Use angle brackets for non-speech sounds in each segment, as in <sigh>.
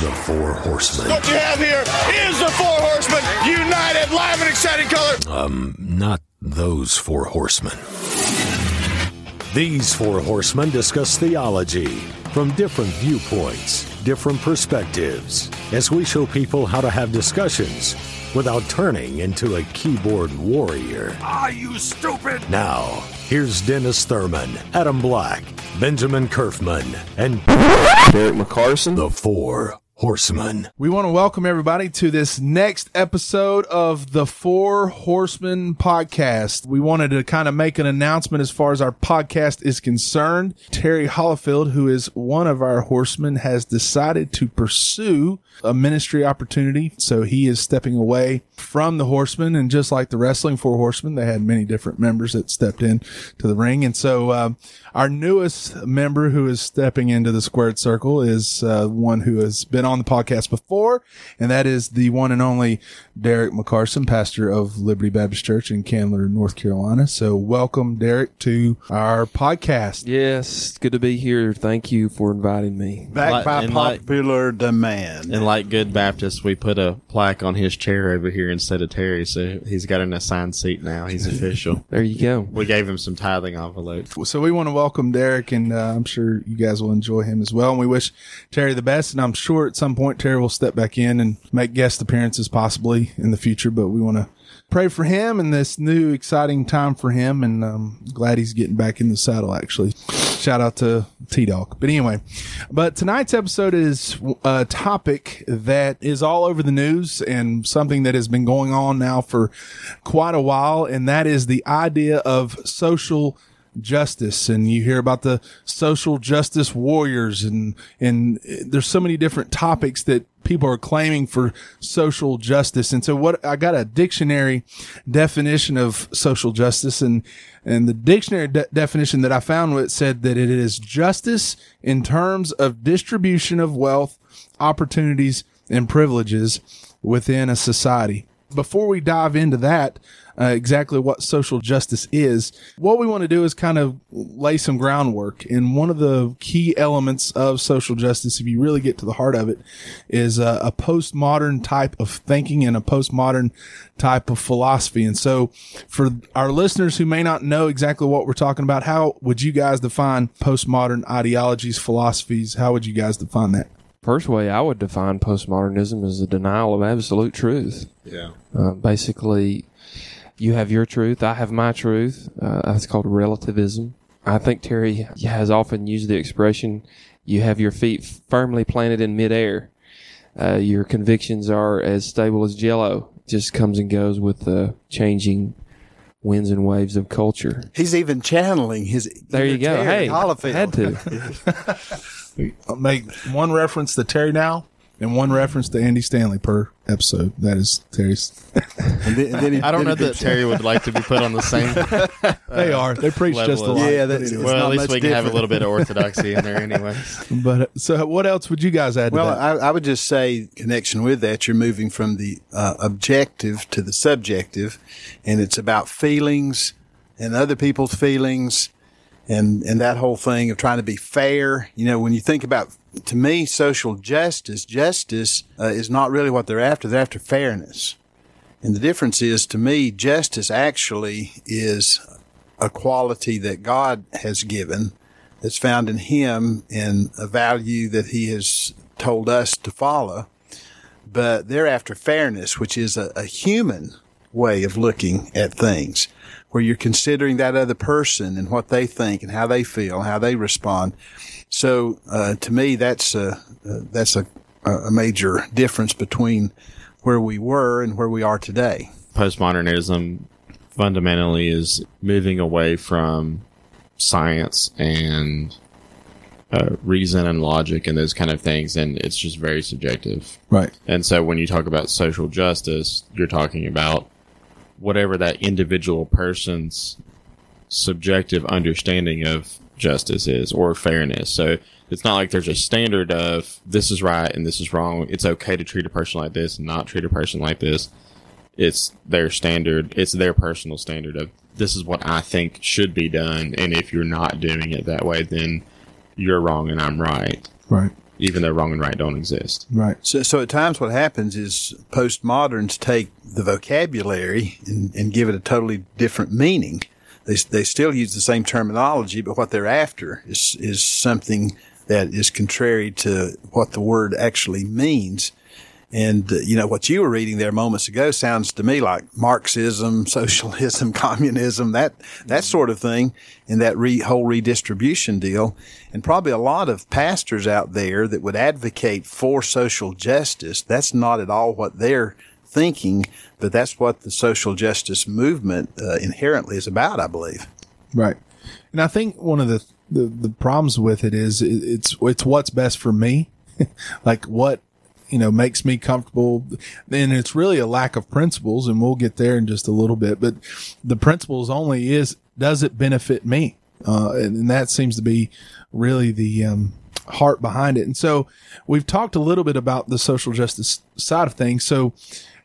The Four Horsemen. What you have here is the Four Horsemen, united, live, and exciting color. Um, not those four horsemen. These four horsemen discuss theology from different viewpoints, different perspectives, as we show people how to have discussions without turning into a keyboard warrior. Are you stupid? Now, here's Dennis Thurman, Adam Black, Benjamin Kerfman, and Derek McCarson. the Four Horsemen. We want to welcome everybody to this next episode of the Four Horsemen podcast. We wanted to kind of make an announcement as far as our podcast is concerned. Terry Hollifield, who is one of our horsemen, has decided to pursue a ministry opportunity. So he is stepping away from the horsemen. And just like the wrestling Four Horsemen, they had many different members that stepped in to the ring. And so, um, our newest member who is stepping into the squared circle is uh, one who has been on the podcast before, and that is the one and only Derek McCarson, pastor of Liberty Baptist Church in Candler, North Carolina. So, welcome, Derek, to our podcast. Yes, good to be here. Thank you for inviting me. Back Like- by and like- popular demand. And like good Baptists, we put a plaque on his chair over here instead of Terry, so he's got an assigned seat now. He's <laughs> official. There you go. We gave him some tithing envelopes. So, we want to welcome Derek, and uh, I'm sure you guys will enjoy him as well. And we wish Terry the best. And I'm sure at some point Terry will step back in and make guest appearances possibly in the future. But we want to pray for him and this new exciting time for him. And um, glad he's getting back in the saddle, actually. Shout out to T Dog. But anyway, but tonight's episode is uh, a topic that is all over the news and something that has been going on now for quite a while. And that is the idea of social justice and you hear about the social justice warriors and and there's so many different topics that people are claiming for social justice. And so what I got a dictionary definition of social justice. And and the dictionary de- definition that I found it said that it is justice in terms of distribution of wealth opportunities and privileges within a society. Before we dive into that, uh, exactly what social justice is, what we want to do is kind of lay some groundwork. And one of the key elements of social justice, if you really get to the heart of it, is a, a postmodern type of thinking and a postmodern type of philosophy. And so for our listeners who may not know exactly what we're talking about, how would you guys define postmodern ideologies, philosophies? How would you guys define that? First way I would define postmodernism is the denial of absolute truth. Yeah. Uh, basically, you have your truth, I have my truth. Uh, that's called relativism. I think Terry has often used the expression, you have your feet firmly planted in midair. Uh, your convictions are as stable as jello. Just comes and goes with the changing winds and waves of culture. He's even channeling his. There you go. Terry Hey, Hollifield. had to. <laughs> Make one reference to Terry now and one reference to Andy Stanley per episode. That is Terry's. And then, and then he- I don't know that Terry would like to be put on the same. <laughs> they are. They preach just a lot. Yeah, that's- anyway. well, at least much we can have a little bit of orthodoxy in there anyway. <laughs> But uh, so, what else would you guys add to Well, that? I, I would just say, connection with that, you're moving from the uh, objective to the subjective, and it's about feelings and other people's feelings, and and that whole thing of trying to be fair. You know, when you think about, to me, social justice, justice uh, is not really what they're after. They're after fairness, and the difference is, to me, justice actually is a quality that God has given that's found in him and a value that he has told us to follow. But they're after fairness, which is a, a human way of looking at things, where you're considering that other person and what they think and how they feel, how they respond. So uh, to me, that's a uh, that's a, a major difference between where we were and where we are today. Postmodernism fundamentally is moving away from science and uh, reason and logic and those kind of things, and it's just very subjective. right. And so when you talk about social justice, you're talking about whatever that individual person's subjective understanding of justice is or fairness. So it's not like there's a standard of this is right and this is wrong. It's okay to treat a person like this and not treat a person like this. It's their standard. It's their personal standard of this is what I think should be done. And if you're not doing it that way, then you're wrong and I'm right. Right. Even though wrong and right don't exist. Right. So, so at times what happens is postmoderns take the vocabulary and, and give it a totally different meaning. They, they still use the same terminology, but what they're after is, is something that is contrary to what the word actually means. And, uh, you know, what you were reading there moments ago sounds to me like Marxism, <laughs> socialism, communism, that, that sort of thing and that re, whole redistribution deal. And probably a lot of pastors out there that would advocate for social justice. That's not at all what they're thinking, but that's what the social justice movement uh, inherently is about, I believe. Right. And I think one of the, the, the problems with it is it's, it's what's best for me. <laughs> like what, you know, makes me comfortable. And it's really a lack of principles and we'll get there in just a little bit, but the principles only is, does it benefit me? Uh, and, and that seems to be really the, um, heart behind it. And so we've talked a little bit about the social justice side of things. So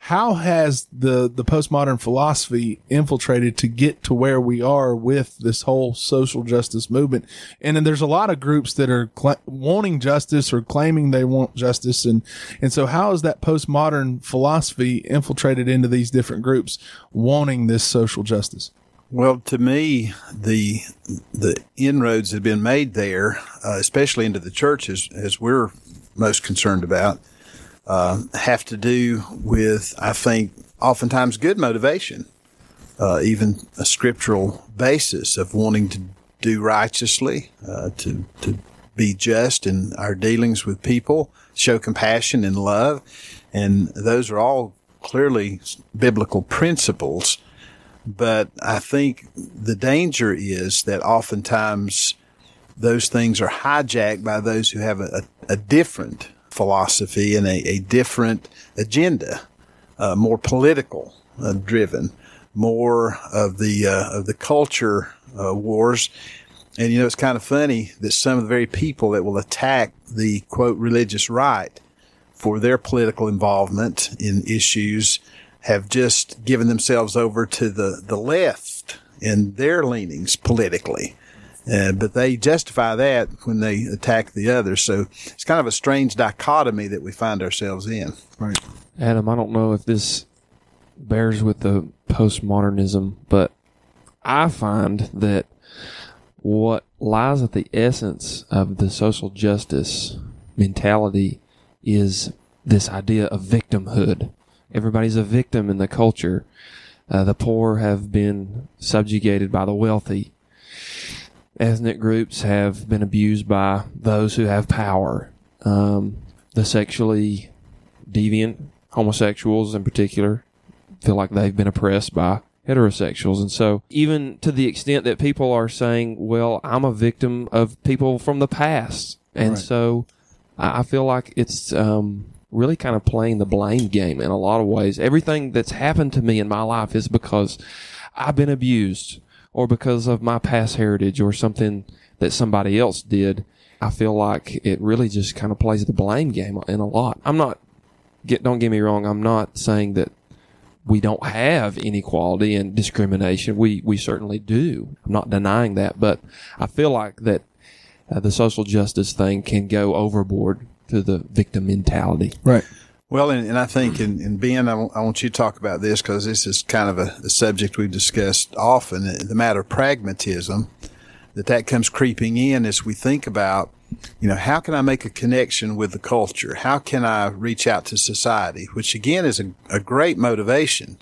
how has the the postmodern philosophy infiltrated to get to where we are with this whole social justice movement? And then there's a lot of groups that are cl- wanting justice or claiming they want justice. And and so how has that postmodern philosophy infiltrated into these different groups wanting this social justice? Well, to me, the the inroads that have been made there, uh, especially into the churches, as we're most concerned about, uh, have to do with, I think, oftentimes good motivation, uh, even a scriptural basis of wanting to do righteously, uh, to to be just in our dealings with people, show compassion and love, and those are all clearly biblical principles. But I think the danger is that oftentimes those things are hijacked by those who have a, a, a different philosophy and a, a different agenda, uh, more political uh, driven, more of the uh, of the culture uh, wars. And you know, it's kind of funny that some of the very people that will attack the quote religious right for their political involvement in issues have just given themselves over to the, the left in their leanings politically. Uh, but they justify that when they attack the others. So it's kind of a strange dichotomy that we find ourselves in. right Adam, I don't know if this bears with the postmodernism, but I find that what lies at the essence of the social justice mentality is this idea of victimhood. Everybody's a victim in the culture. Uh, the poor have been subjugated by the wealthy. Ethnic groups have been abused by those who have power. Um, the sexually deviant homosexuals in particular feel like they've been oppressed by heterosexuals. And so even to the extent that people are saying, well, I'm a victim of people from the past. And Right. so I I feel like it's, um, really kind of playing the blame game in a lot of ways. Everything that's happened to me in my life is because I've been abused or because of my past heritage or something that somebody else did. I feel like it really just kind of plays the blame game in a lot. I'm not get don't get me wrong. I'm not saying that we don't have inequality and discrimination. We we certainly do. I'm not denying that, but I feel like that uh, the social justice thing can go overboard to the victim mentality. right Well, and, and I think, and, in Ben, I want, you to talk about this because this is kind of a, a subject we've discussed often. The matter of pragmatism, that that comes creeping in as we think about, you know, how can I make a connection with the culture? How can I reach out to society? Which again is a, a great motivation.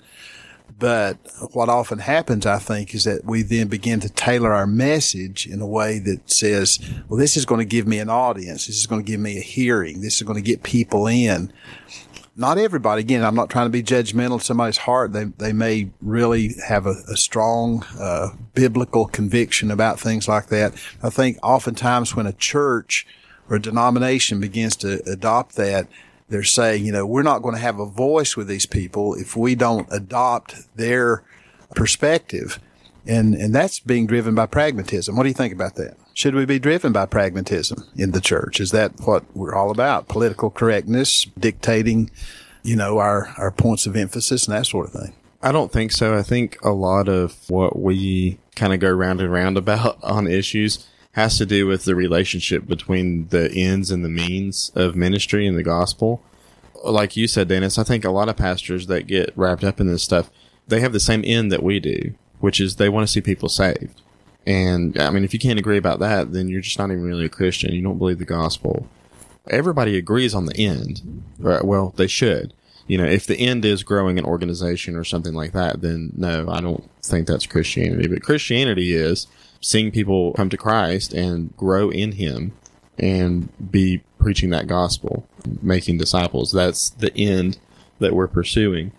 But what often happens, I think, is that we then begin to tailor our message in a way that says, well, this is going to give me an audience. This is going to give me a hearing. This is going to get people in. Not everybody, again, I'm not trying to be judgmental of somebody's heart. They, they may really have a, a strong, uh, biblical conviction about things like that. I think oftentimes when a church or a denomination begins to adopt that, they're saying, you know, we're not going to have a voice with these people if we don't adopt their perspective. And, and that's being driven by pragmatism. What do you think about that? Should we be driven by pragmatism in the church? Is that what we're all about? Political correctness, dictating, you know, our, our points of emphasis and that sort of thing. I don't think so. I think a lot of what we kind of go round and round about <laughs> on issues has to do with the relationship between the ends and the means of ministry and the gospel. Like you said, Dennis, I think a lot of pastors that get wrapped up in this stuff, they have the same end that we do, which is they want to see people saved. And I mean, if you can't agree about that, then you're just not even really a Christian. You don't believe the gospel. Everybody agrees on the end. Right? Well, they should. You know, if the end is growing an organization or something like that, then no, I don't think that's Christianity. But Christianity is seeing people come to Christ and grow in Him and be preaching that gospel, making disciples. That's the end that we're pursuing,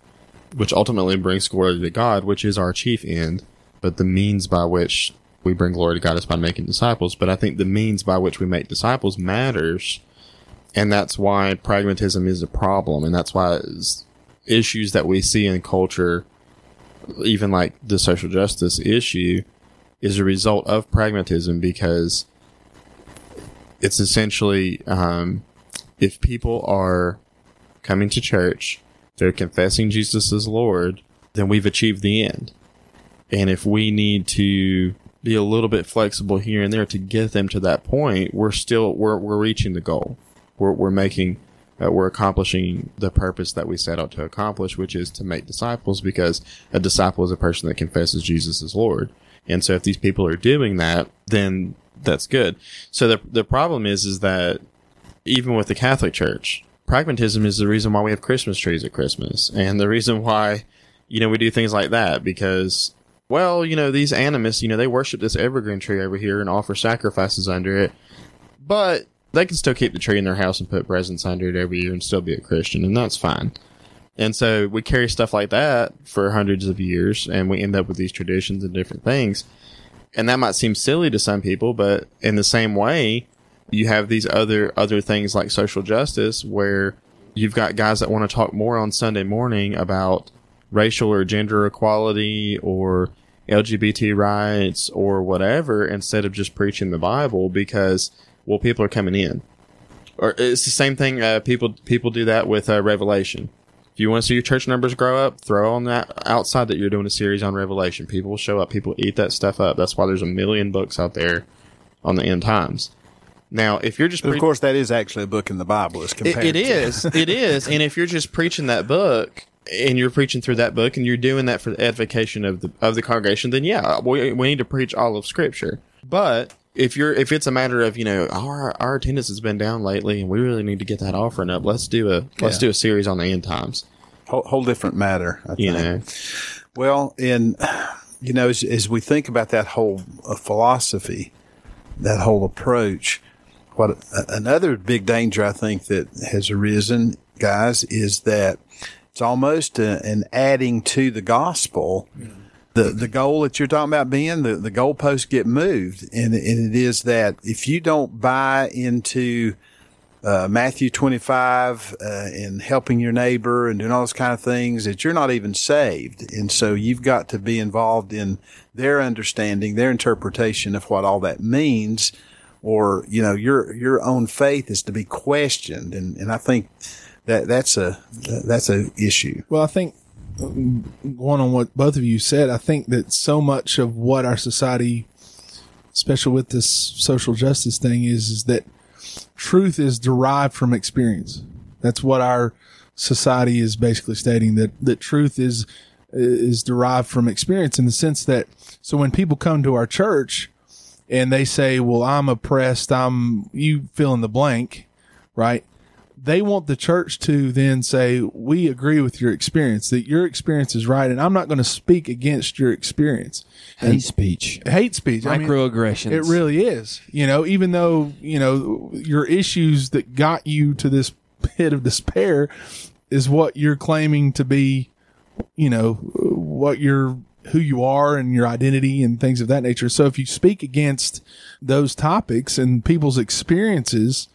which ultimately brings glory to God, which is our chief end. But the means by which we bring glory to God is by making disciples. But I think the means by which we make disciples matters. And that's why pragmatism is a problem. And that's why issues that we see in culture, even like the social justice issue, is a result of pragmatism because it's essentially um, if people are coming to church, they're confessing Jesus as Lord, then we've achieved the end. And if we need to be a little bit flexible here and there to get them to that point, we're still we're we're reaching the goal. We're we're making uh, we're accomplishing the purpose that we set out to accomplish, which is to make disciples. Because a disciple is a person that confesses Jesus as Lord. And so, if these people are doing that, then that's good. So the the problem is is that even with the Catholic Church, pragmatism is the reason why we have Christmas trees at Christmas, and the reason why you know we do things like that because well, you know, these animists, you know, they worship this evergreen tree over here and offer sacrifices under it. But they can still keep the tree in their house and put presents under it every year and still be a Christian, and that's fine. And so we carry stuff like that for hundreds of years, and we end up with these traditions and different things. And that might seem silly to some people, but in the same way, you have these other other things like social justice, where you've got guys that want to talk more on Sunday morning about racial or gender equality or LGBT rights or whatever instead of just preaching the Bible because well people are coming in. Or it's the same thing. Uh, people people do that with uh, Revelation. If you want to see your church numbers grow up, throw on that outside that you're doing a series on Revelation. People will show up. People eat that stuff up. That's why there's a million books out there on the end times. Now, if you're just But of course, that is actually a book in the Bible. As it, compared it to- is. It is. And if you're just preaching that book and you're preaching through that book and you're doing that for the edification of the of the congregation, then yeah, we, we need to preach all of Scripture. But if you're if it's a matter of you know our our attendance has been down lately and we really need to get that offering up, let's do a let's Yeah. do a series on the end times. whole, whole different matter. I You know, Well, and you know, as, as we think about that whole uh, philosophy, that whole approach, what uh, another big danger I think that has arisen, guys, is that it's almost a, an adding to the gospel. The the goal that you're talking about being the the goalposts get moved, and and it is that if you don't buy into uh, Matthew 25 uh, and helping your neighbor and doing all those kind of things that you're not even saved. And so you've got to be involved in their understanding, their interpretation of what all that means. Or, you know, your, your own faith is to be questioned. And, and I think that that's a, that's a issue. Well, I think going on what both of you said, I think that so much of what our society, especially with this social justice thing, is is that truth is derived from experience. That's what our society is basically stating that that truth is is derived from experience in the sense that so when people come to our church and they say, "Well, I'm oppressed. I'm you fill in the blank," right? They want the church to then say, we agree with your experience, that your experience is right. And I'm not going to speak against your experience. Hate speech, Hate speech. I mean, it really is, you know, even though, you know, your issues that got you to this <laughs> pit of despair is what you're claiming to be, you know, what you're, who you are and your identity and things of that nature. So if you speak against those topics and people's experiences,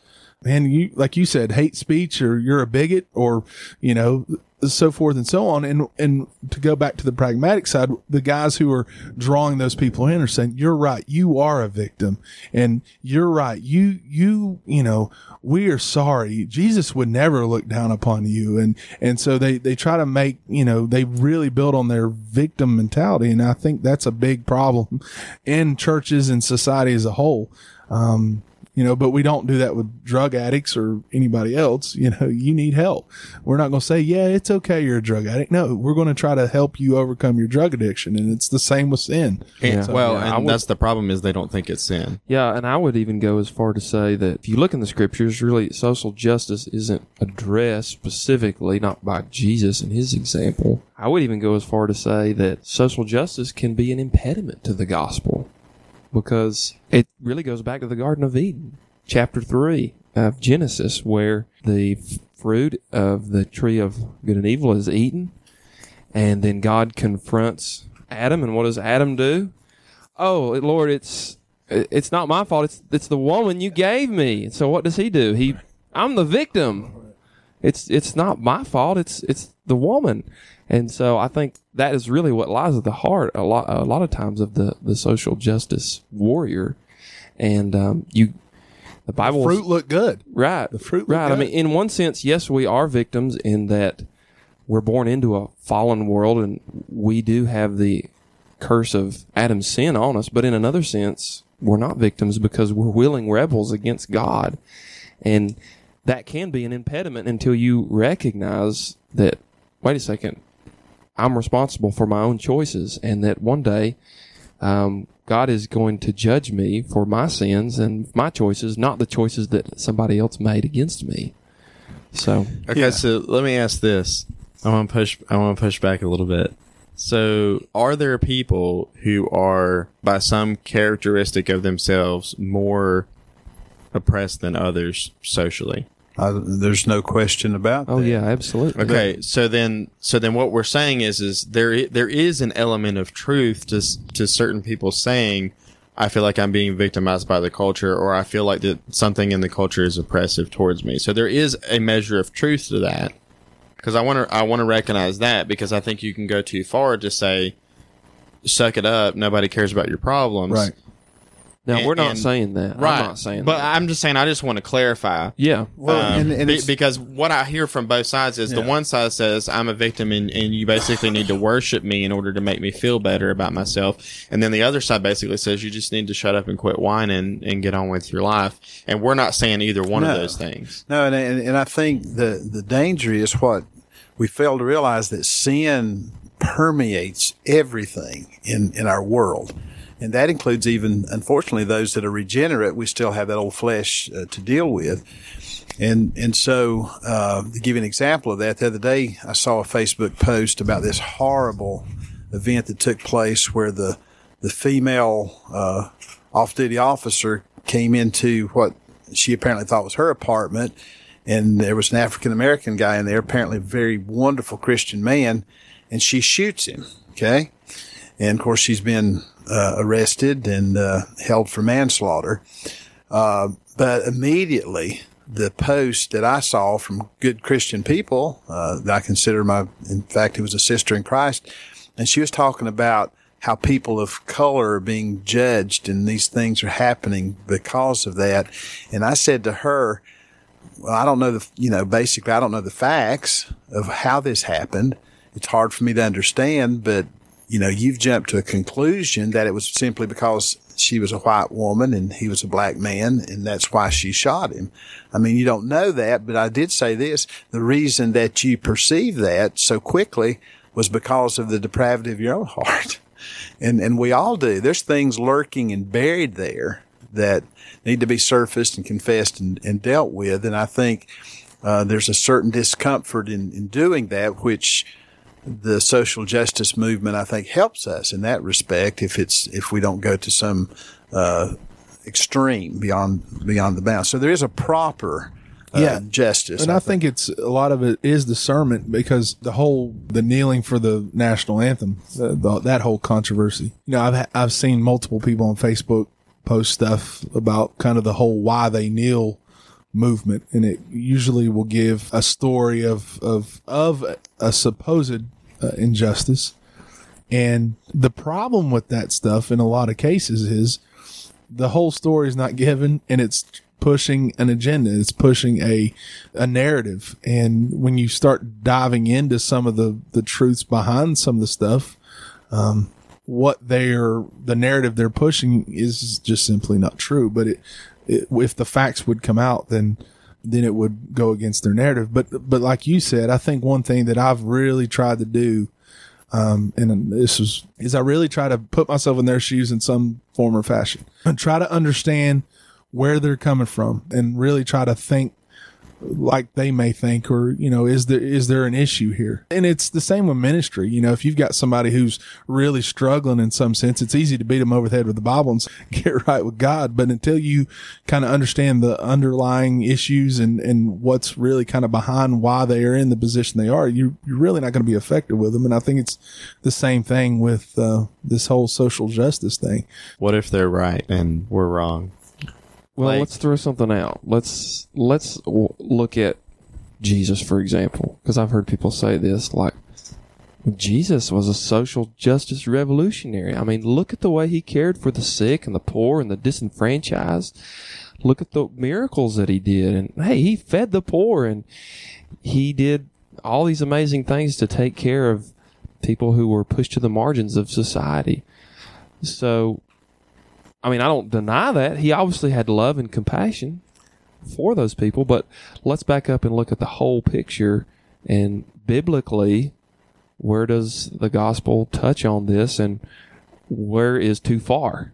man, you like you said, hate speech or you're a bigot or you know so forth and so on. And and to go back to the pragmatic side, the guys who are drawing those people in are saying, "You're right, you are a victim, and you're right, you you you know." We are sorry. Jesus would never look down upon you. And, and so they, they try to make, you know, they really build on their victim mentality. And I think that's a big problem in churches and society as a whole. Um, you know, but we don't do that with drug addicts or anybody else. You know, you need help. We're not going to say, yeah, it's okay. You're a drug addict. No, we're going to try to help you overcome your drug addiction. And it's the same with sin. And, Yeah. well, Yeah, and would- that's the problem is they don't think it's sin. Yeah, and I would even go as far to say that if you look in the scriptures, really social justice isn't addressed specifically not by Jesus and his example. I would even go as far to say that social justice can be an impediment to the gospel because it really goes back to the Garden of Eden, chapter 3 of Genesis, where the fruit of the tree of good and evil is eaten. And then God confronts Adam, and what does Adam do? Oh, Lord, it's it's not my fault. It's it's the woman you gave me. So what does he do? He I'm the victim. It's it's not my fault. It's it's the woman. And so I think that is really what lies at the heart a lot a lot of times of the the social justice warrior. And um, you the Bible Fruit look good. Right. The fruit look Right. I good. mean, in one sense, yes, we are victims in that we're born into a fallen world and we do have the curse of Adam's sin on us. But in another sense, we're not victims because we're willing rebels against God. And that can be an impediment until you recognize that, wait a second, I'm responsible for my own choices and that one day, um, God is going to judge me for my sins and my choices, not the choices that somebody else made against me. So, Okay, so let me ask this. I want to push. I want to push back a little bit. So, are there people who are, by some characteristic of themselves, more oppressed than others socially? Uh, there's no question about oh that. yeah, absolutely. Okay, so then, so then, what we're saying is, is there there is an element of truth to to certain people saying, I feel like I'm being victimized by the culture, or I feel like that something in the culture is oppressive towards me. So there is a measure of truth to that, because I want to I want to recognize that because I think you can go too far to say, suck it up, nobody cares about your problems, Right. Now And- we're not and- saying that. Right. I'm not saying but that. I'm just saying I just want to clarify. yeah. Well, Um, and, and be- because what I hear from both sides is the one side says I'm a victim and, and you basically need to worship me in order to make me feel better about myself. And then the other side basically says you just need to shut up and quit whining and get on with your life. And we're not saying either one of those things. No, and, and and I think the the danger is what we fail to realize that sin permeates everything in in our world, and that includes even unfortunately those that are regenerate. We still have that old flesh uh, to deal with. And and so uh, to give you an example of that, the other day I saw a Facebook post about this horrible event that took place where the the female uh, off-duty officer came into what she apparently thought was her apartment, and there was an African American guy in there, apparently a very wonderful Christian man, and she shoots him. Okay, and of course she's been uh, arrested and uh, held for manslaughter. Uh, but immediately, the post that I saw from good Christian people uh, that I consider my, in fact, it was a sister in Christ, and she was talking about how people of color are being judged and these things are happening because of that. And I said to her, well, I don't know the, you know, basically, I don't know the facts of how this happened. It's hard for me to understand, but you know, you've jumped to a conclusion that it was simply because she was a white woman and he was a black man and that's why she shot him. I mean, you don't know that, but I did say this. The reason that you perceive that so quickly was because of the depravity of your own heart. <laughs> And, and we all do. There's things lurking and buried there that need to be surfaced and confessed and, and dealt with. And I think, uh, there's a certain discomfort in, in doing that, which the social justice movement, I think, helps us in that respect. If it's if we don't go to some uh, extreme beyond beyond the bounds, so there is a proper uh, Yeah. justice. And I think it's a lot of it is discernment because the whole the kneeling for the national anthem, the, the, that whole controversy. You know, I've I've seen multiple people on Facebook post stuff about kind of the whole why they kneel movement, and it usually will give a story of of of a supposed uh, injustice. And the problem with that stuff in a lot of cases is the whole story is not given, and it's pushing an agenda. It's pushing a a narrative. And when you start diving into some of the the truths behind some of the stuff, um, what they're the narrative they're pushing is just simply not true. But it, it if the facts would come out, then then it would go against their narrative. But but like you said, I think one thing that I've really tried to do. Um, and this is, is I really try to put myself in their shoes in some form or fashion and try to understand where they're coming from and really try to think like they may think or you know is there is there an issue here? And it's the same with ministry. You know if you've got somebody who's really struggling in some sense it's easy to beat them over the head with the bible and <laughs> get right with god. But until you kind of understand the underlying issues and and what's really kind of behind why they are in the position they are you you're really not going to be effective with them and i think it's the same thing with uh, this whole social justice thing. What if they're right and we're wrong? Well, Like- let's throw something out. Let's let's w- look at Jesus for example, because I've heard people say this like Jesus was a social justice revolutionary. I mean, look at the way he cared for the sick and the poor and the disenfranchised. Look at the miracles that he did, and hey, he fed the poor and he did all these amazing things to take care of people who were pushed to the margins of society. So I mean, I don't deny that. He obviously had love and compassion for those people, but let's back up and look at the whole picture. And biblically, where does the gospel touch on this and where is too far?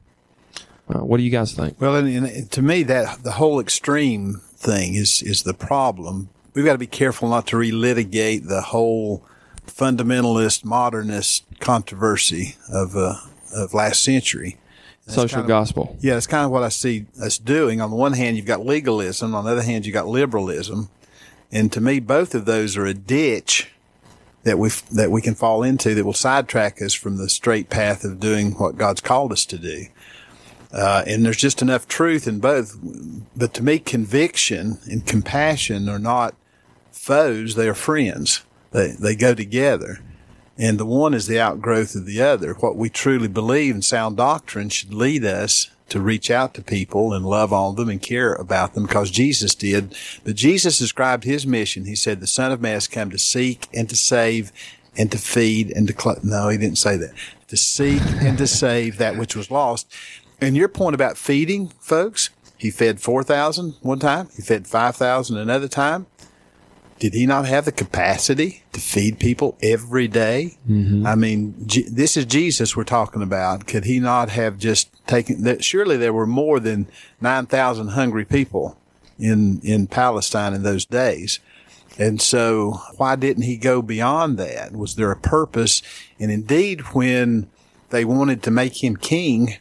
Uh, what do you guys think? Well, and, and to me, that the whole extreme thing is is the problem. We've got to be careful not to relitigate the whole fundamentalist modernist controversy of uh, of last century. That's Social kind of- gospel. Yeah, that's kind of what I see us doing. On the one hand, you've got legalism. On the other hand, you've got liberalism. And to me, both of those are a ditch that we that we can fall into that will sidetrack us from the straight path of doing what God's called us to do. Uh, and there's just enough truth in both. But to me, conviction and compassion are not foes; they are friends. They they go together. And the one is the outgrowth of the other. What we truly believe in sound doctrine should lead us to reach out to people and love on them and care about them because Jesus did. But Jesus described his mission. He said, the son of man has come to seek and to save and to feed and to, cl-. no, he didn't say that. To seek and to save that which was lost. And your point about feeding, folks, he fed 4,000 one time. He fed 5,000 another time. Did he not have the capacity to feed people every day? Mm-hmm. I mean, J- this is Jesus we're talking about. Could he not have just taken that? Surely there were more than 9,000 hungry people in, in Palestine in those days. And so why didn't he go beyond that? Was there a purpose? And indeed, when they wanted to make him king,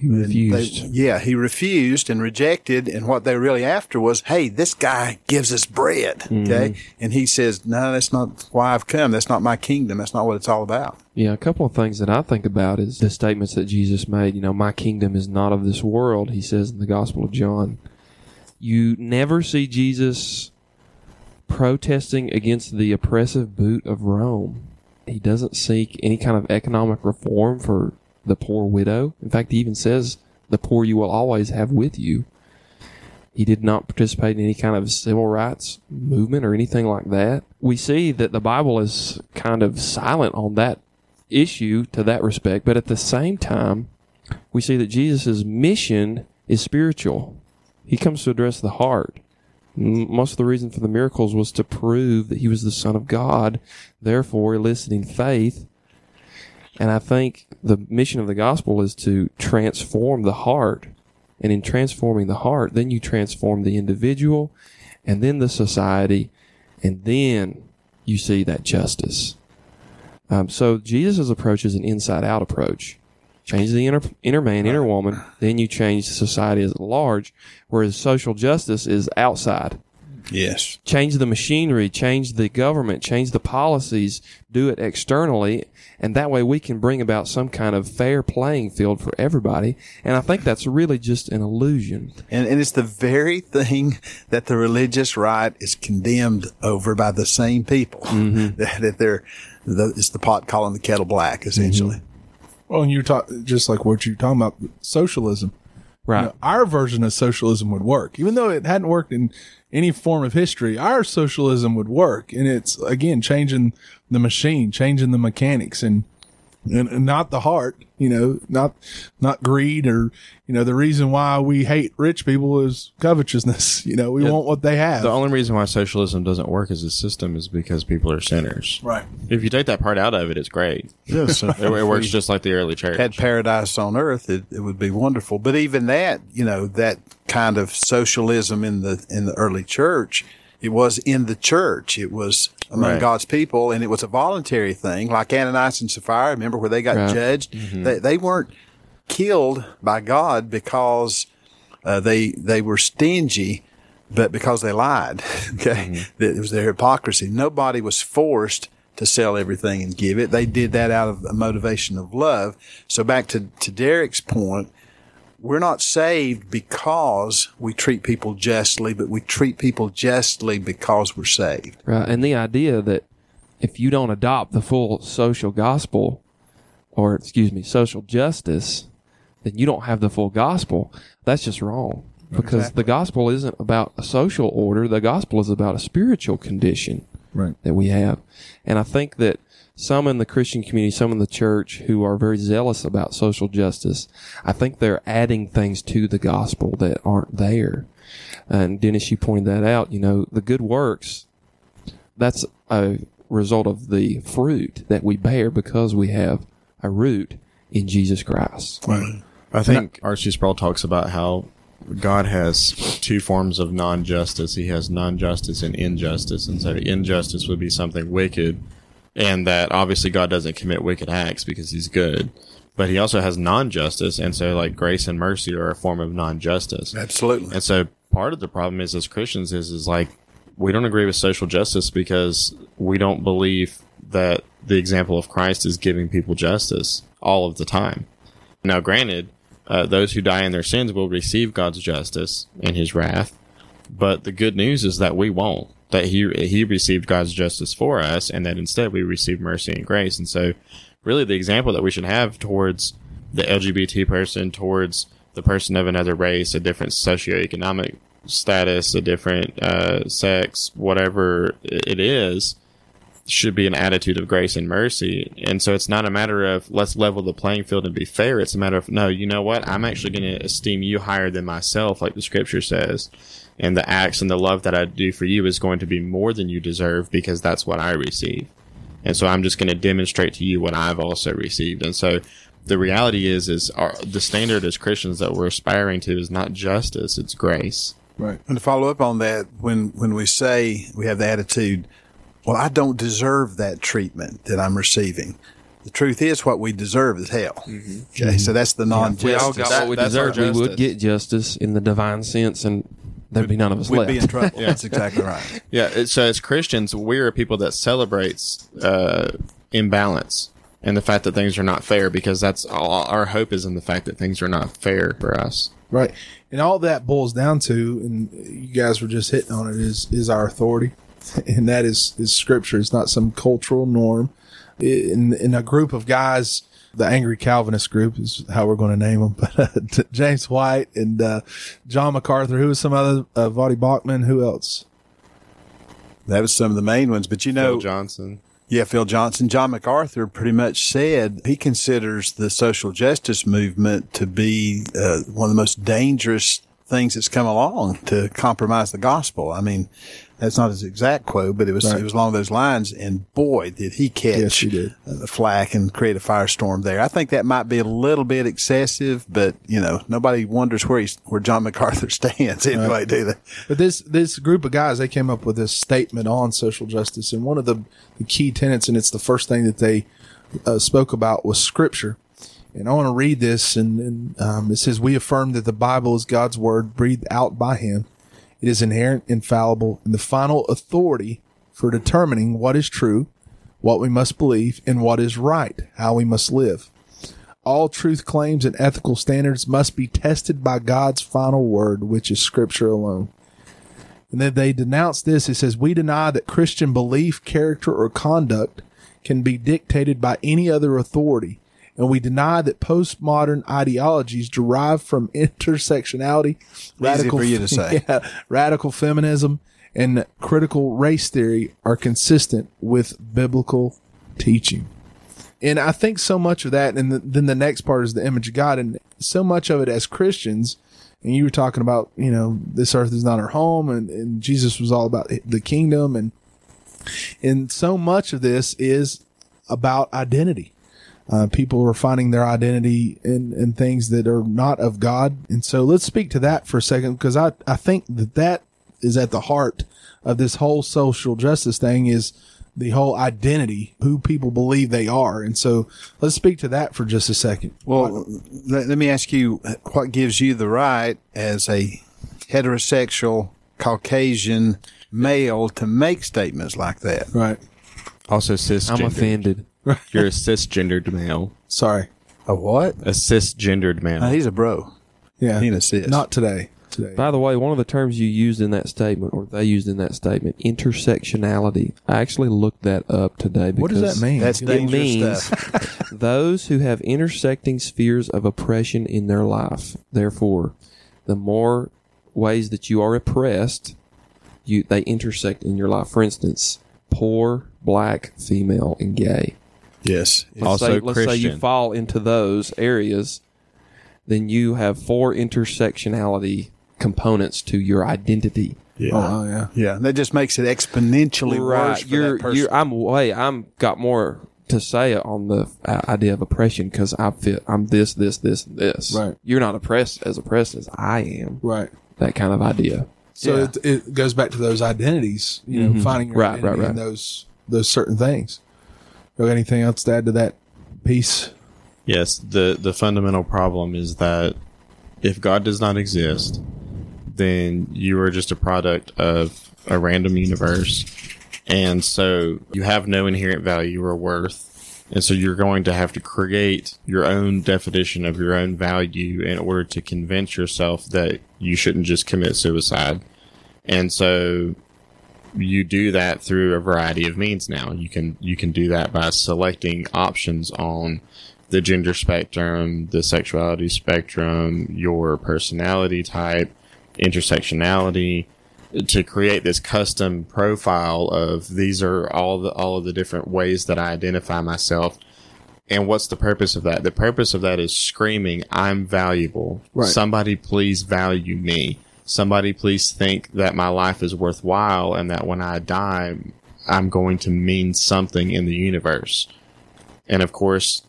He they- yeah, he refused and rejected. And what they were really after was, hey, this guy gives us bread. Mm-hmm. Okay. And he says, no, that's not why I've come. That's not my kingdom. That's not what it's all about. Yeah, a couple of things that I think about is the statements that Jesus made. You know, my kingdom is not of this world, he says in the Gospel of John. You never see Jesus protesting against the oppressive boot of Rome. He doesn't seek any kind of economic reform for the poor widow. In fact, he even says, the poor you will always have with you. He did not participate in any kind of civil rights movement or anything like that. We see that the Bible is kind of silent on that issue to that respect, but at the same time, we see that Jesus' mission is spiritual. He comes to address the heart. Most of the reason for the miracles was to prove that he was the Son of God, therefore eliciting faith. And I think the mission of the gospel is to transform the heart. And in transforming the heart, then you transform the individual and then the society, and then you see that justice. Um, so Jesus' approach is an inside out approach. Change the inner, inner man, inner woman, then you change the society as large, whereas social justice is outside. Yes. change the machinery, change the government, change the policies, do it externally, and that way we can bring about some kind of fair playing field for everybody. And I think that's really just an illusion. And, and it's the very <laughs> thing that the religious right is condemned over by the same people that, mm-hmm. <laughs> that they're, the, it's the pot calling the kettle black, essentially. Mm-hmm. Well, and you talk just like what you're talking about, socialism. Right. You know, our version of socialism would work, even though it hadn't worked in any form of history. Our socialism would work, and it's again changing the machine, changing the mechanics, and and, and not the heart. You know, not not greed or you know the reason why we hate rich people is covetousness. <laughs> You know, we want what they have. The only reason why socialism doesn't work as a system is because people are sinners. right. If you take that part out of it, it's great. Yes. <laughs> It, it works just like the early church. had paradise on earth, it, it would be wonderful. But even that, you know, that kind of socialism in the in the early church, it was in the church. It was among Right. God's people, and it was a voluntary thing, like Ananias and Sapphira. Remember where they got Right. judged? They they weren't killed by God because uh, they they were stingy, but because they lied. <laughs> Okay, That it was their hypocrisy. Nobody was forced to sell everything and give it. They did that out of a motivation of love. So back to to Derek's point, we're not saved because we treat people justly, but we treat people justly because we're saved. Right. And the idea that if you don't adopt the full social gospel, or excuse me, social justice, then you don't have the full gospel. That's just wrong. Because the gospel isn't about a social order. The gospel is about a spiritual condition Right. that we have. And I think that some in the Christian community, some in the church who are very zealous about social justice, I think they're adding things to the gospel that aren't there. And Dennis, you pointed that out. You know, the good works, that's a result of the fruit that we bear because we have a root in Jesus Christ. I think R.C. Sproul talks about how God has two forms of non-justice. He has non-justice and injustice, and so injustice would be something wicked, and that obviously God doesn't commit wicked acts because He's good. But He also has non-justice, and so like grace and mercy are a form of non-justice. Absolutely. And so part of the problem is as Christians is is like we don't agree with social justice because we don't believe that the example of Christ is giving people justice all of the time. Now, granted, uh, those who die in their sins will receive God's justice and His wrath, but the good news is that we won't. That He He received God's justice for us, and that instead we receive mercy and grace. And so, really, the example that we should have towards the LGBT person, towards the person of another race, a different socioeconomic status, a different uh, sex, whatever it is, should be an attitude of grace and mercy. And so it's not a matter of let's level the playing field and be fair. It's a matter of no, you know what? I'm actually going to esteem you higher than myself, like the scripture says. And the acts and the love that I do for you is going to be more than you deserve because that's what I receive. And so I'm just going to demonstrate to you what I've also received. And so the reality is, is our, the standard as Christians that we're aspiring to is not justice, it's grace. Right. And to follow up on that, when when we say we have the attitude, well, I don't deserve that treatment that I'm receiving. The truth is, what we deserve is hell. Okay, so that's the non-justice. we all got That- what we deserve, we would get justice in the divine sense, and there'd be none of us We'd left. be in trouble. <laughs> yeah. That's exactly right. Yeah, so as Christians, we are people that celebrates uh, imbalance and the fact that things are not fair because that's all, our hope is in the fact that things are not fair for us. Right. And all that boils down to, and you guys were just hitting on it, is is our authority, <laughs> and that is is scripture. It's not some cultural norm. In in a group of guys, the angry Calvinist group is how we're going to name them. <laughs> But uh, James White and uh, John MacArthur, who was some other uh, Voddie Baucham, who else? That was some of the main ones. But you know, Phil Johnson. Yeah, Phil Johnson. John MacArthur pretty much said he considers the social justice movement to be uh, one of the most dangerous things that's come along to compromise the gospel. I mean, that's not his exact quote, but it was Right. it was along those lines. And boy, did he catch Yes, he did. the flack and create a firestorm there. I think that might be a little bit excessive, but you know, nobody wonders where he's where John MacArthur <laughs> stands anyway, do they? But this this group of guys, they came up with this statement on social justice, and one of the, the key tenets, and it's the first thing that they uh, spoke about was scripture. And I want to read this, and, and um, it says, "We affirm that the Bible is God's word, breathed out by Him, It is inerrant, infallible, and the final authority for determining what is true, what we must believe, and what is right, how we must live. All truth claims and ethical standards must be tested by God's final word, which is scripture alone. And then they denounce this. It says, We deny that Christian belief, character, or conduct can be dictated by any other authority. And we deny that postmodern ideologies derived from intersectionality, easy for you to say. <laughs> yeah, radical feminism, and critical race theory are consistent with biblical teaching. And I think so much of that, and the, then the next part is the image of God, and so much of it as Christians. And you were talking about, you know, this earth is not our home, and, and Jesus was all about the kingdom, and and so much of this is about identity. Uh, people are finding their identity in, in things that are not of God. And so let's speak to that for a second, because I, I think that that is at the heart of this whole social justice thing is the whole identity, who people believe they are. And so let's speak to that for just a second. Well, let, let me ask you what gives you the right as a heterosexual Caucasian male to make statements like that? Right. Also cisgendered. I'm offended. <laughs> You're a cisgendered male. Sorry. A what? A cisgendered male. Uh, he's a bro. Yeah. He insists. Not today. Today. By the way, one of the terms you used in that statement, or they used in that statement, intersectionality. I actually looked that up today. Because what does that mean? That's It dangerous means stuff. <laughs> those who have intersecting spheres of oppression in their life. Therefore, the more ways that you are oppressed, you they intersect in your life. For instance, poor, black, female, and gay. Yes. Let's Also say, let's say you fall into those areas, then you have four intersectionality components to your identity. Yeah. Oh, yeah. Yeah. That just makes it exponentially worse for You're, that person. you're, I'm way, I'm got more to say on the uh, idea of oppression because I feel I'm this, this, this, and this. Right. You're not oppressed as oppressed as I am. Right. That kind of idea. So Yeah. it, it goes back to those identities, you know, finding your Right, identity right, right. in those those certain things. You got anything else to add to that piece? Yes, the the fundamental problem is that if God does not exist, then you are just a product of a random universe, and so you have no inherent value or worth, and so you're going to have to create your own definition of your own value in order to convince yourself that you shouldn't just commit suicide, and so you do that through a variety of means now. You can you can do that by selecting options on the gender spectrum, the sexuality spectrum, your personality type, intersectionality to create this custom profile of these are all the all of the different ways that I identify myself. And what's the purpose of that? The purpose of that is screaming, I'm valuable. Right. Somebody please value me. Somebody please think that my life is worthwhile and that when I die, I'm going to mean something in the universe. And of course,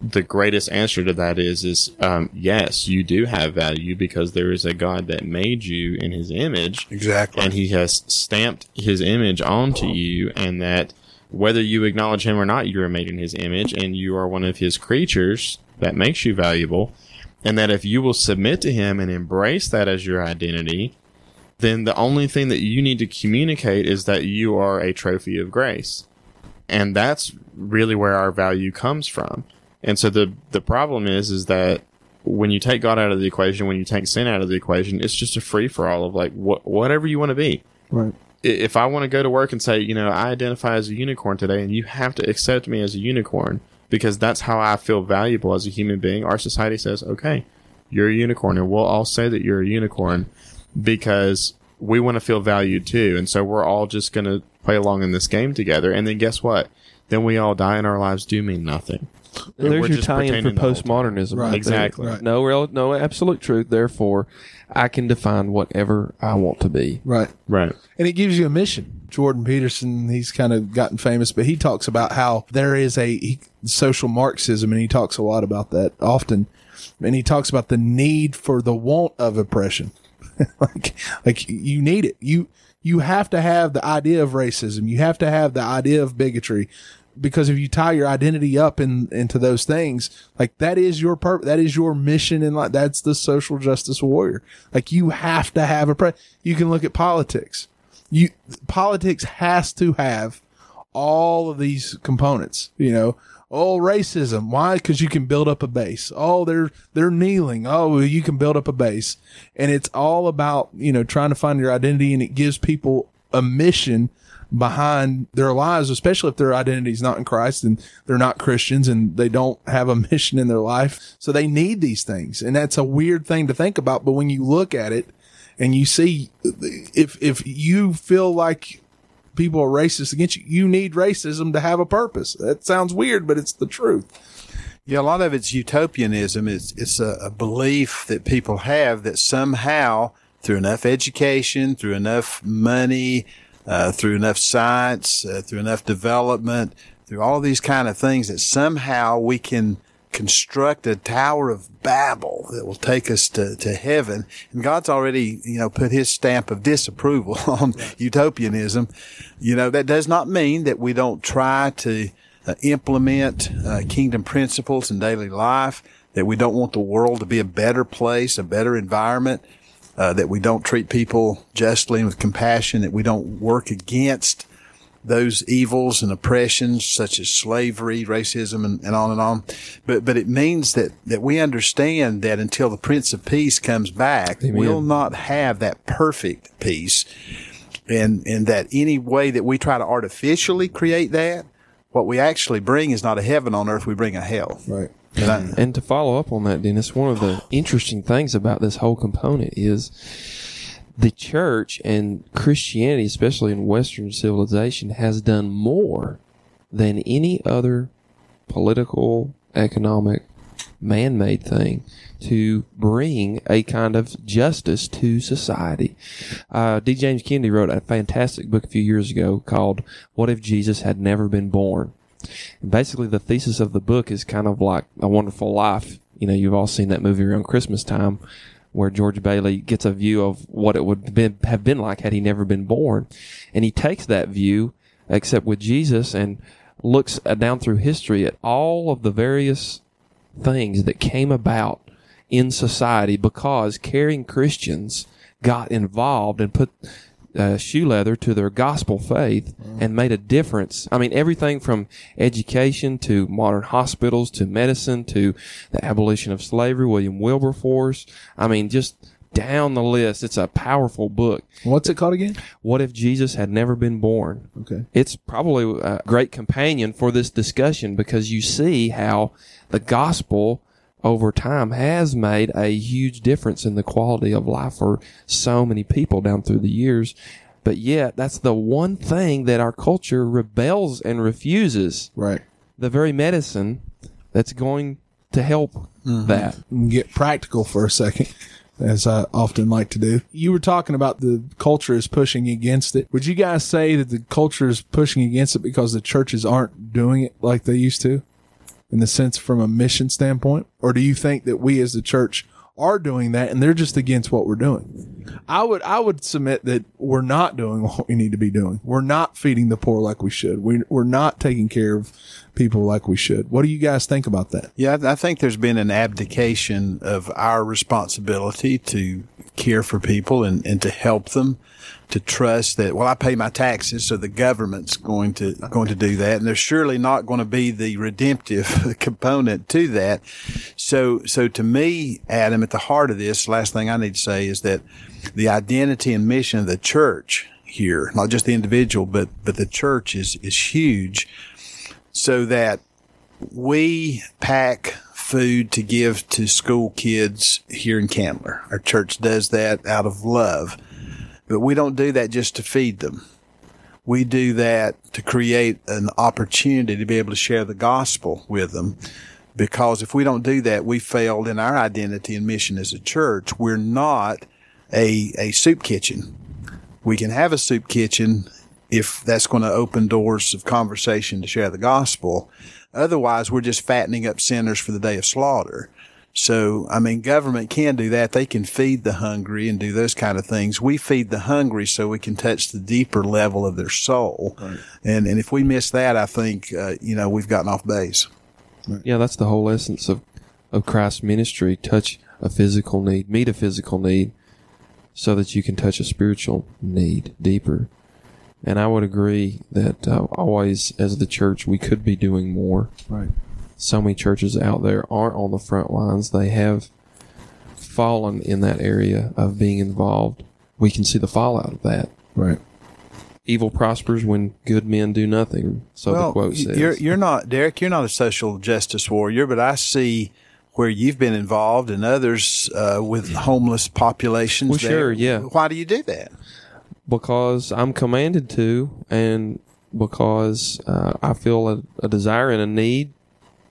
the greatest answer to that is is um, yes, you do have value because there is a God that made you in His image, exactly. and He has stamped His image onto you, and that whether you acknowledge Him or not, you are made in His image, and you are one of His creatures that makes you valuable, and that if you will submit to Him and embrace that as your identity, then the only thing that you need to communicate is that you are a trophy of grace. And that's really where our value comes from. And so the the problem is is that when you take God out of the equation, when you take sin out of the equation, it's just a free for all of like what whatever you want to be. Right. If I want to go to work and say, you know, I identify as a unicorn today, and you have to accept me as a unicorn because that's how I feel valuable as a human being. Our society says, okay, you're a unicorn, and we'll all say that you're a unicorn because we want to feel valued too. And so we're all just going to play along in this game together. And then guess what? Then we all die and our lives do mean nothing. And There's your tie-in for pretending the postmodernism. Right. Exactly. Right. No real, no absolute truth. Therefore, I can define whatever I want to be. Right. Right. And it gives you a mission. Jordan Peterson, he's kind of gotten famous, but he talks about how there is a he, social Marxism, and he talks a lot about that often. And he talks about the need for the want of oppression. <laughs> like, like you need it. You, you have to have the idea of racism. You have to have the idea of bigotry because if you tie your identity up in into those things, like that is your purpose, that is your mission in life. That's the social justice warrior. Like you have to have a pre. You can look at politics. You politics has to have all of these components. You know, oh racism. Why? Because you can build up a base. Oh, they're they're kneeling. Oh, you can build up a base, and it's all about you know trying to find your identity, and it gives people a mission behind their lives, especially if their identity is not in Christ and they're not Christians and they don't have a <laughs> mission in their life. So they need these things. And that's a weird thing to think about. But when you look at it and you see if, if you feel like people are racist against you, you need racism to have a purpose. That sounds weird, but it's the truth. Yeah, a lot of it's utopianism. It's it's a, a, belief that people have that somehow, through enough education, through enough money, uh, through enough science, uh, through enough development, through all these kind of things that somehow we can construct a tower of Babel that will take us to, to heaven. And God's already, you know, put his stamp of disapproval <laughs> on utopianism. You know, that does not mean that we don't try to uh, implement uh, kingdom principles in daily life, that we don't want the world to be a better place, a better environment uh, that we don't treat people justly and with compassion, that we don't work against those evils and oppressions such as slavery, racism, and, and, on and on. But but it means that that we understand that until the Prince of Peace comes back, Amen. we'll not have that perfect peace, and and that any way that we try to artificially create that, what we actually bring is not a heaven on earth. We bring a hell. Right. And, and to follow up on that, Dennis, one of the interesting things about this whole component is the church and Christianity, especially in Western civilization, has done more than any other political, economic, man made thing to bring a kind of justice to society. Uh, D. James Kennedy wrote a fantastic book a few years ago called What If Jesus Had Never Been Born? And basically, the thesis of the book is kind of like a wonderful life. You know, you've all seen that movie around Christmas time where George Bailey gets a view of what it would have been like had he never been born. And he takes that view, except with Jesus, and looks uh, down through history at all of the various things that came about in society because caring Christians got involved and put uh, shoe leather to their gospel faith and made a difference. I mean, everything from education to modern hospitals to medicine to the abolition of slavery, William Wilberforce. I mean, just down the list. It's a powerful book. What's it called again? What if Jesus had never been born? Okay. It's probably a great companion for this discussion because you see how the gospel over time has made a huge difference in the quality of life for so many people down through the years. But yet, that's the one thing that our culture rebels and refuses. Right. The very medicine that's going to help mm-hmm. that. Get practical for a second, as I often like to do. You were talking about the culture is pushing against it. Would you guys say that the culture is pushing against it because the churches aren't doing it like they used to? In the sense from a mission standpoint? Or do you think that we as the church are doing that and they're just against what we're doing? I would, I would submit that we're not doing <laughs> what we need to be doing. We're not feeding the poor like we should. We, we're not taking care of people like we should. What do you guys think about that? Yeah, I think there's been an abdication of our responsibility to care for people and, and to help them to trust that well I pay my taxes so the government's going to going to do that. And there's surely not going to be the redemptive <laughs> component to that. So so to me Adam at the heart of this last thing I need to say is that the identity and mission of the church here not just the individual but but the church is is huge. So that we pack food to give to school kids here in Candler. Our church does that out of love. But we don't do that just to feed them. We do that to create an opportunity to be able to share the gospel with them. Because if we don't do that, we failed in our identity and mission as a church. We're not a, a soup kitchen. We can have a soup kitchen if that's going to open doors of conversation to share the gospel. Otherwise, we're just fattening up sinners for the day of slaughter. So, I mean, government can do that. They can feed the hungry and do those kind of things. We feed the hungry so we can touch the deeper level of their soul. And, and if we miss that, I think, uh, you know, we've gotten off base. Yeah, that's the whole essence of, of Christ's ministry. Touch a physical need, meet a physical need, so that you can touch a spiritual need deeper. And I would agree that uh, always, as the church, we could be doing more. Right. So many churches out there aren't on the front lines. They have fallen in that area of being involved. We can see the fallout of that. Right. Evil prospers when good men do nothing. So the quote says. You're, you're not, Derek, you're not a social justice warrior, but I see where you've been involved and others uh, with homeless populations. Well, there. sure, yeah. Why do you do that? Because I'm commanded to, and because uh, I feel a, a desire and a need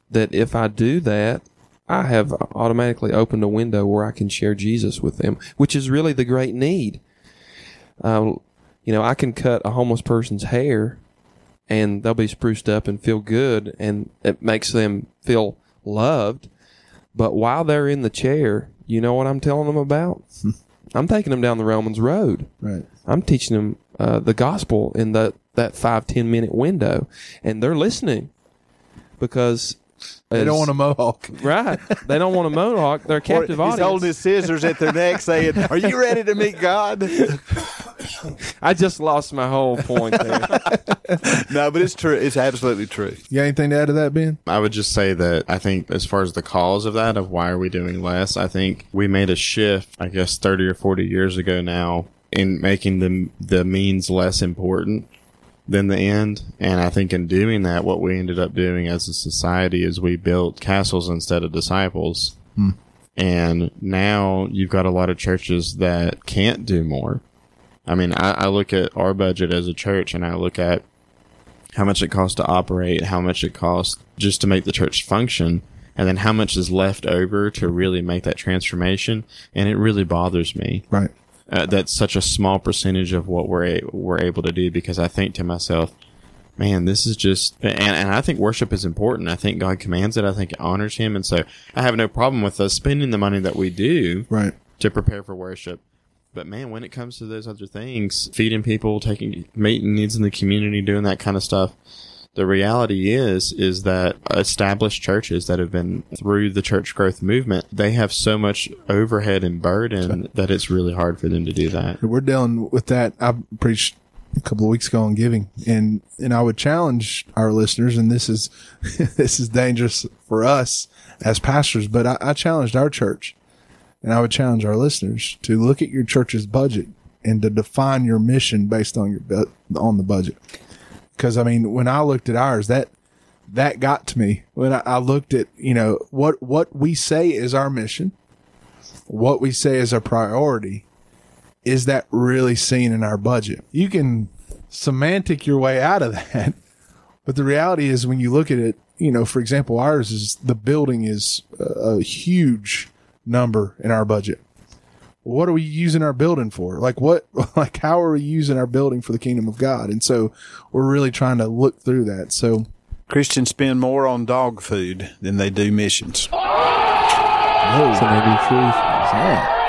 that if I do that, I have automatically opened a window where I can share Jesus with them, which is really the great need. Uh, you know, I can cut a homeless person's hair and they'll be spruced up and feel good, and it makes them feel loved. But while they're in the chair, you know what I'm telling them about? <laughs> I'm taking them down the Romans Road. Right. I'm teaching them uh, the gospel in that that five ten minute window, and they're listening because They don't want a mohawk. right. They don't want a mohawk. They're a <laughs> captive Or he's audience. holding his scissors at their neck saying, Are you ready to meet God? <laughs> I just lost my whole point there. <laughs> no, but it's true. It's absolutely true. You got anything to add to that, Ben? I would just say that I think as far as the cause of that, of why are we doing less, I think we made a shift, I guess 30 or 40 years ago now in making the, the means less important than the end. And I think in doing that, what we ended up doing as a society is we built castles instead of disciples. Hmm. And now you've got a lot of churches that can't do more. I mean, I, I look at our budget as a church and I look at how much it costs to operate, how much it costs just to make the church function, and then how much is left over to really make that transformation. And it really bothers me. Right. Uh, that's such a small percentage of what we're a- we're able to do because I think to myself, man, this is just and, and I think worship is important. I think God commands it. I think it honors Him, and so I have no problem with us spending the money that we do Right. to prepare for worship. But man, when it comes to those other things, feeding people, taking meeting needs in the community, doing that kind of stuff, the reality is is that established churches that have been through the church growth movement, they have so much overhead and burden that it's really hard for them to do that. We're dealing with that. I preached a couple of weeks ago on giving, and and I would challenge our listeners, and this is <laughs> this is dangerous for us as pastors, but I, I challenged our church, and I would challenge our listeners to look at your church's budget and to define your mission based on your on the budget. Because I mean, when I looked at ours, that that got to me when I, I looked at you know what what we say is our mission, what we say is our priority, is that really seen in our budget? You can semantic your way out of <laughs> that, but the reality is when you look at it, you know, for example, ours is the building is a, a huge number in our budget. What are we using our building for? Like what, <laughs> like how are we using our building for the kingdom of God? And so we're really trying to look through that. So Christians spend more on dog food than they do missions. It's an heavy truth.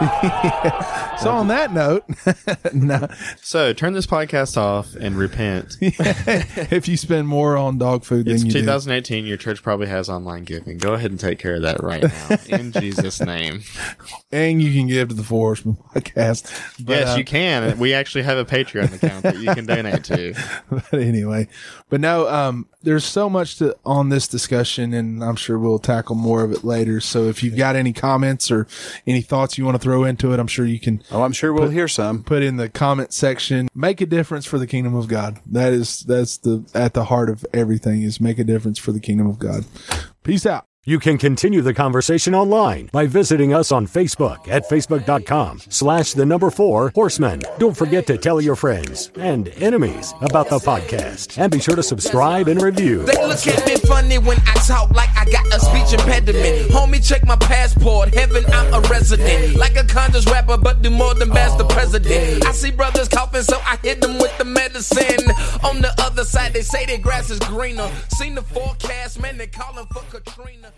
<laughs> So on that note, <laughs> no, So turn this podcast off and repent. <laughs> if you spend more on dog food It's than you do, 2018. Your church probably has online giving. Go ahead and take care of that right now in Jesus' name. and you can give to the Horsemen podcast. But, yes, uh, you can. We actually have a Patreon account that you can donate to. but anyway, but no, um, there's so much to, on this discussion, and I'm sure we'll tackle more of it later. So if you've got any comments or any thoughts you want to throw into it, I'm sure you can Oh, I'm sure we'll hear some. put in the comment section. Make a difference for the kingdom of God. That is that's the at the heart of everything is make a difference for the kingdom of God. Peace out. You can continue the conversation online by visiting us on Facebook at facebook.com slash the number four horsemen. Don't forget to tell your friends and enemies about the podcast and be sure to subscribe and review. They look at me funny when I talk like I got a speech impediment. Homie, check my passport. Heaven, I'm a resident. Like a conscious rapper, but do more than bash the president. I see brothers coughing, so I hit them with the medicine. On the other side, they say their grass is greener. Seen the forecast, man, they calling for Katrina.